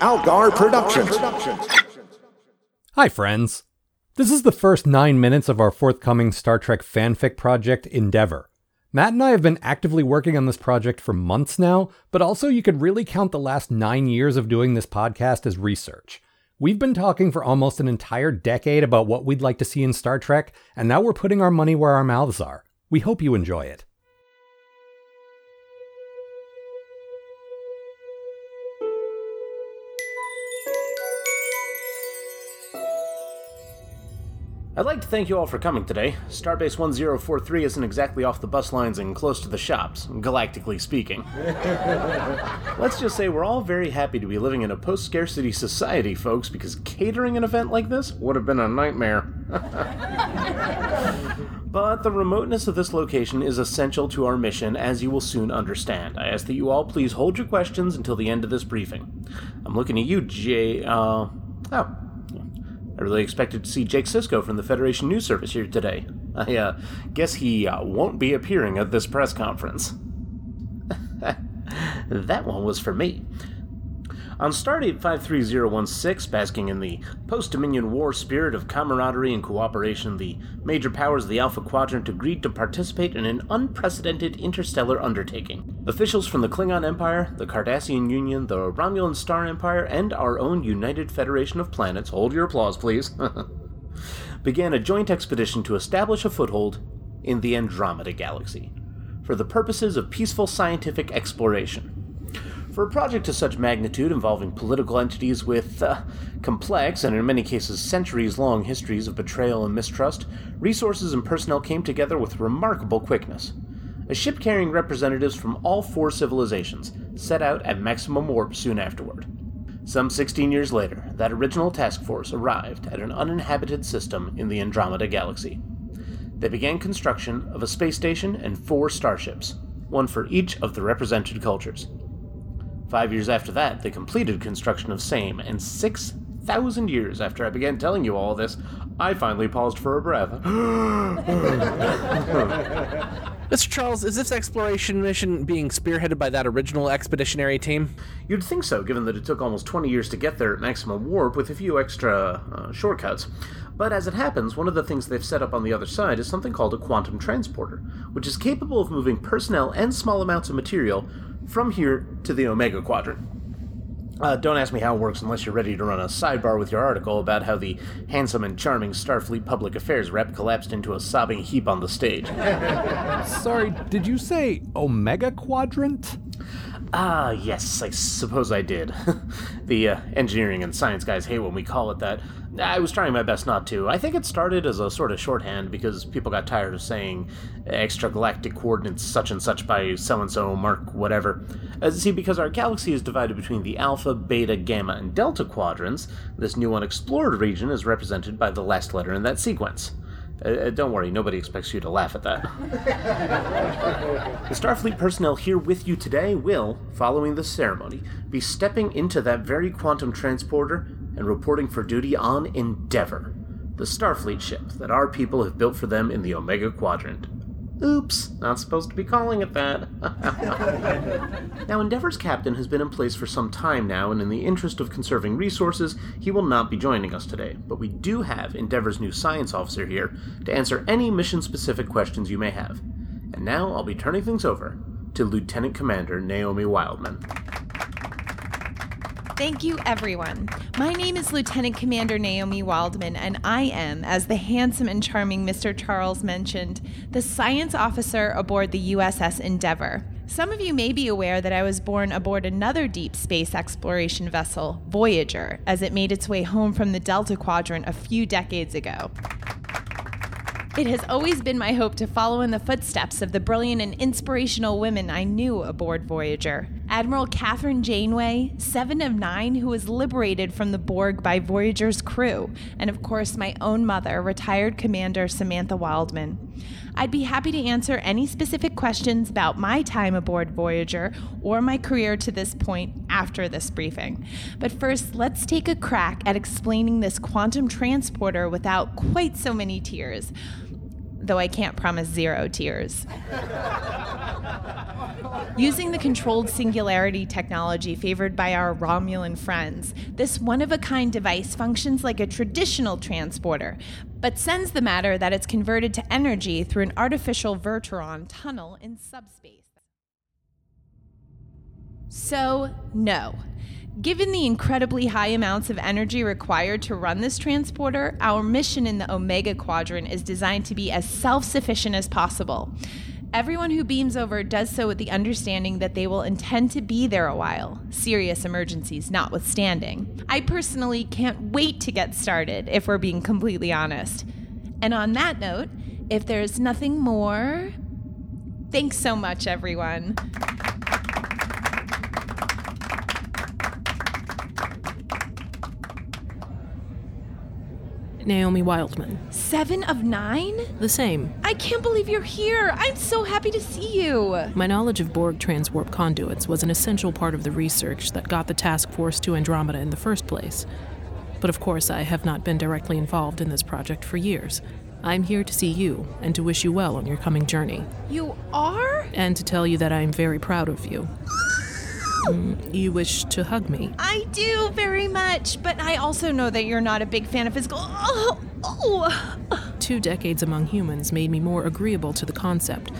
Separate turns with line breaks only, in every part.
Aalgar Productions.
Hi, friends. This is the first nine minutes of our forthcoming Star Trek fanfic project, Endeavor. Matt and I have been actively working on this project for months now, but also you could really count the last nine years of doing this podcast as research. We've been talking for almost an entire decade about what we'd like to see in Star Trek, and now we're putting our money where our mouths are. We hope you enjoy it.
I'd like to thank you all for coming today. Starbase 1043 isn't exactly off the bus lines and close to the shops, galactically speaking. Let's just say we're all very happy to be living in a post scarcity society, folks, because catering an event like this would have been a nightmare. but the remoteness of this location is essential to our mission, as you will soon understand. I ask that you all please hold your questions until the end of this briefing. I'm looking at you, Jay. Uh, oh, I really expected to see Jake Sisko from the Federation News Service here today. I uh, guess he uh, won't be appearing at this press conference. that one was for me. On Stardate 53016, basking in the post Dominion War spirit of camaraderie and cooperation, the major powers of the Alpha Quadrant agreed to participate in an unprecedented interstellar undertaking. Officials from the Klingon Empire, the Cardassian Union, the Romulan Star Empire, and our own United Federation of Planets hold your applause, please began a joint expedition to establish a foothold in the Andromeda Galaxy for the purposes of peaceful scientific exploration. For a project of such magnitude involving political entities with uh, complex and in many cases centuries long histories of betrayal and mistrust, resources and personnel came together with remarkable quickness. A ship carrying representatives from all four civilizations set out at maximum warp soon afterward. Some 16 years later, that original task force arrived at an uninhabited system in the Andromeda Galaxy. They began construction of a space station and four starships, one for each of the represented cultures. Five years after that, they completed construction of SAME, and 6,000 years after I began telling you all this, I finally paused for a breath.
Mr. Charles, is this exploration mission being spearheaded by that original expeditionary team?
You'd think so, given that it took almost 20 years to get there at maximum warp with a few extra uh, shortcuts. But as it happens, one of the things they've set up on the other side is something called a quantum transporter, which is capable of moving personnel and small amounts of material from here to the Omega Quadrant. Uh, don't ask me how it works unless you're ready to run a sidebar with your article about how the handsome and charming Starfleet public affairs rep collapsed into a sobbing heap on the stage.
Sorry, did you say Omega Quadrant?
Ah, yes, I suppose I did. the uh, engineering and science guys hate when we call it that. I was trying my best not to. I think it started as a sort of shorthand because people got tired of saying extragalactic coordinates such and such by so and so, mark whatever. Uh, see, because our galaxy is divided between the alpha, beta, gamma, and delta quadrants, this new unexplored region is represented by the last letter in that sequence. Uh, uh, don't worry, nobody expects you to laugh at that. the Starfleet personnel here with you today will, following this ceremony, be stepping into that very quantum transporter and reporting for duty on Endeavor, the Starfleet ship that our people have built for them in the Omega Quadrant. Oops, not supposed to be calling it that. now, Endeavor's captain has been in place for some time now, and in the interest of conserving resources, he will not be joining us today. But we do have Endeavor's new science officer here to answer any mission specific questions you may have. And now I'll be turning things over to Lieutenant Commander Naomi Wildman.
Thank you, everyone. My name is Lieutenant Commander Naomi Wildman, and I am, as the handsome and charming Mr. Charles mentioned, the science officer aboard the USS Endeavor. Some of you may be aware that I was born aboard another deep space exploration vessel, Voyager, as it made its way home from the Delta Quadrant a few decades ago. It has always been my hope to follow in the footsteps of the brilliant and inspirational women I knew aboard Voyager. Admiral Kathryn Janeway, seven of nine, who was liberated from the Borg by Voyager's crew, and of course, my own mother, retired Commander Samantha Wildman. I'd be happy to answer any specific questions about my time aboard Voyager or my career to this point after this briefing. But first, let's take a crack at explaining this quantum transporter without quite so many tears though I can't promise zero tears. Using the controlled singularity technology favored by our Romulan friends, this one of a kind device functions like a traditional transporter, but sends the matter that it's converted to energy through an artificial Verteron tunnel in subspace. So, no. Given the incredibly high amounts of energy required to run this transporter, our mission in the Omega Quadrant is designed to be as self sufficient as possible. Everyone who beams over does so with the understanding that they will intend to be there a while, serious emergencies notwithstanding. I personally can't wait to get started, if we're being completely honest. And on that note, if there's nothing more, thanks so much, everyone.
Naomi Wildman.
Seven of nine?
The same.
I can't believe you're here. I'm so happy to see you.
My knowledge of Borg transwarp conduits was an essential part of the research that got the task force to Andromeda in the first place. But of course, I have not been directly involved in this project for years. I'm here to see you and to wish you well on your coming journey.
You are?
And to tell you that I am very proud of you. Mm, you wish to hug me?
I do very much, but I also know that you're not a big fan of physical. Oh, oh.
Two decades among humans made me more agreeable to the concept,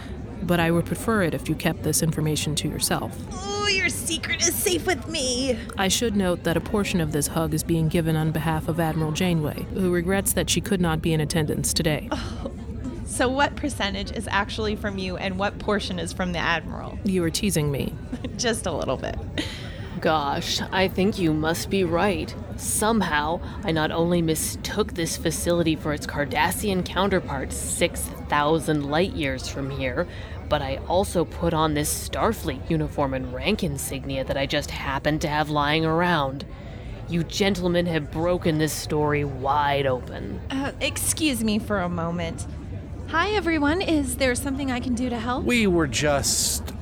but I would prefer it if you kept this information to yourself.
Oh, your secret is safe with me.
I should note that a portion of this hug is being given on behalf of Admiral Janeway, who regrets that she could not be in attendance today.
Oh. So, what percentage is actually from you and what portion is from the Admiral?
You were teasing me.
Just a little bit.
Gosh, I think you must be right. Somehow, I not only mistook this facility for its Cardassian counterpart 6,000 light years from here, but I also put on this Starfleet uniform and rank insignia that I just happened to have lying around. You gentlemen have broken this story wide open.
Uh, excuse me for a moment. Hi, everyone. Is there something I can do to help?
We were just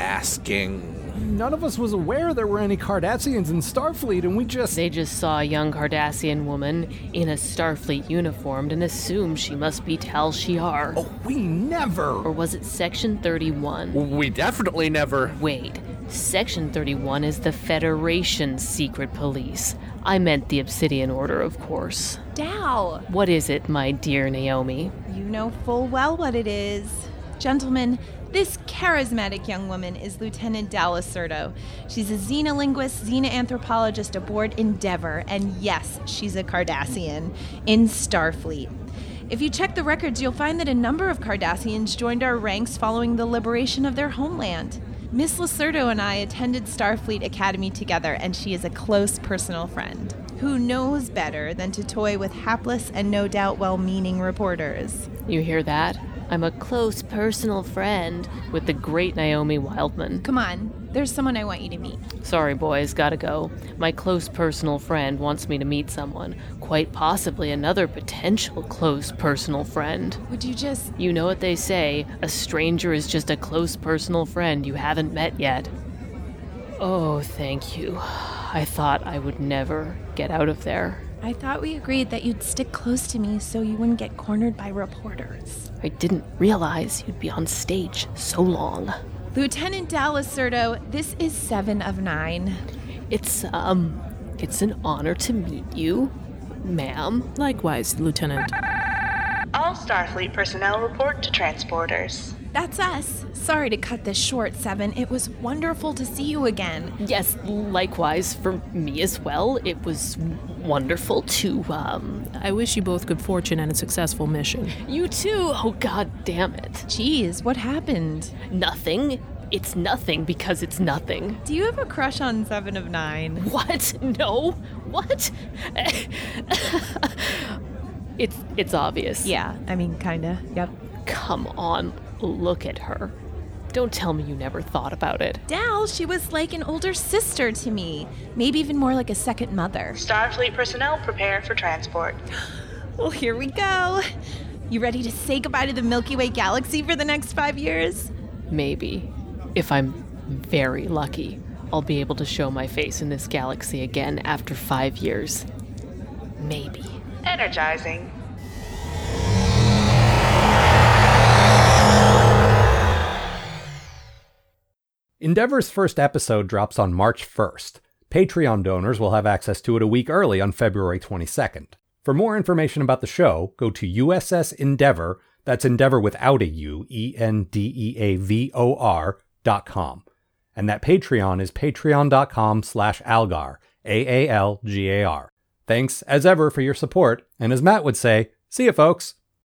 asking.
None of us was aware there were any Cardassians in Starfleet, and we just.
They just saw a young Cardassian woman in a Starfleet uniform and assumed she must be Tal Shiar.
Oh, we never!
Or was it Section 31?
We definitely never.
Wait, Section 31 is the Federation's secret police. I meant the Obsidian Order, of course.
Dow!
What is it, my dear Naomi?
You know full well what it is. Gentlemen, this charismatic young woman is Lieutenant Dal Acerto. She's a xenolinguist, xenoanthropologist aboard Endeavour, and yes, she's a Cardassian in Starfleet. If you check the records, you'll find that a number of Cardassians joined our ranks following the liberation of their homeland. Miss Lacerdo and I attended Starfleet Academy together, and she is a close personal friend. Who knows better than to toy with hapless and no doubt well meaning reporters?
You hear that? I'm a close personal friend with the great Naomi Wildman.
Come on, there's someone I want you to meet.
Sorry, boys, gotta go. My close personal friend wants me to meet someone, quite possibly another potential close personal friend.
Would you just.
You know what they say a stranger is just a close personal friend you haven't met yet. Oh, thank you. I thought I would never get out of there.
I thought we agreed that you'd stick close to me so you wouldn't get cornered by reporters.
I didn't realize you'd be on stage so long.
Lieutenant Dal Acerto, this is seven of nine.
It's, um, it's an honor to meet you, ma'am.
Likewise, Lieutenant.
All Starfleet personnel report to transporters.
That's us. Sorry to cut this short, Seven. It was wonderful to see you again.
Yes, likewise for me as well. It was wonderful to, um.
I wish you both good fortune and a successful mission.
You too! Oh, god damn it.
Jeez, what happened?
Nothing. It's nothing because it's nothing.
Do you have a crush on Seven of Nine?
What? No? What? it's it's obvious.
Yeah, I mean, kinda. Yep.
Come on, look at her. Don't tell me you never thought about it.
Dal, she was like an older sister to me. Maybe even more like a second mother.
Starfleet personnel prepare for transport.
Well, oh, here we go. You ready to say goodbye to the Milky Way galaxy for the next five years?
Maybe. If I'm very lucky, I'll be able to show my face in this galaxy again after five years. Maybe.
Energizing.
Endeavor's first episode drops on March 1st. Patreon donors will have access to it a week early on February 22nd. For more information about the show, go to USS Endeavor, that's Endeavor without a U, E N D E A V O R, dot com. And that Patreon is patreon.com slash aalgar, A A L G A R. Thanks, as ever, for your support, and as Matt would say, see you, folks.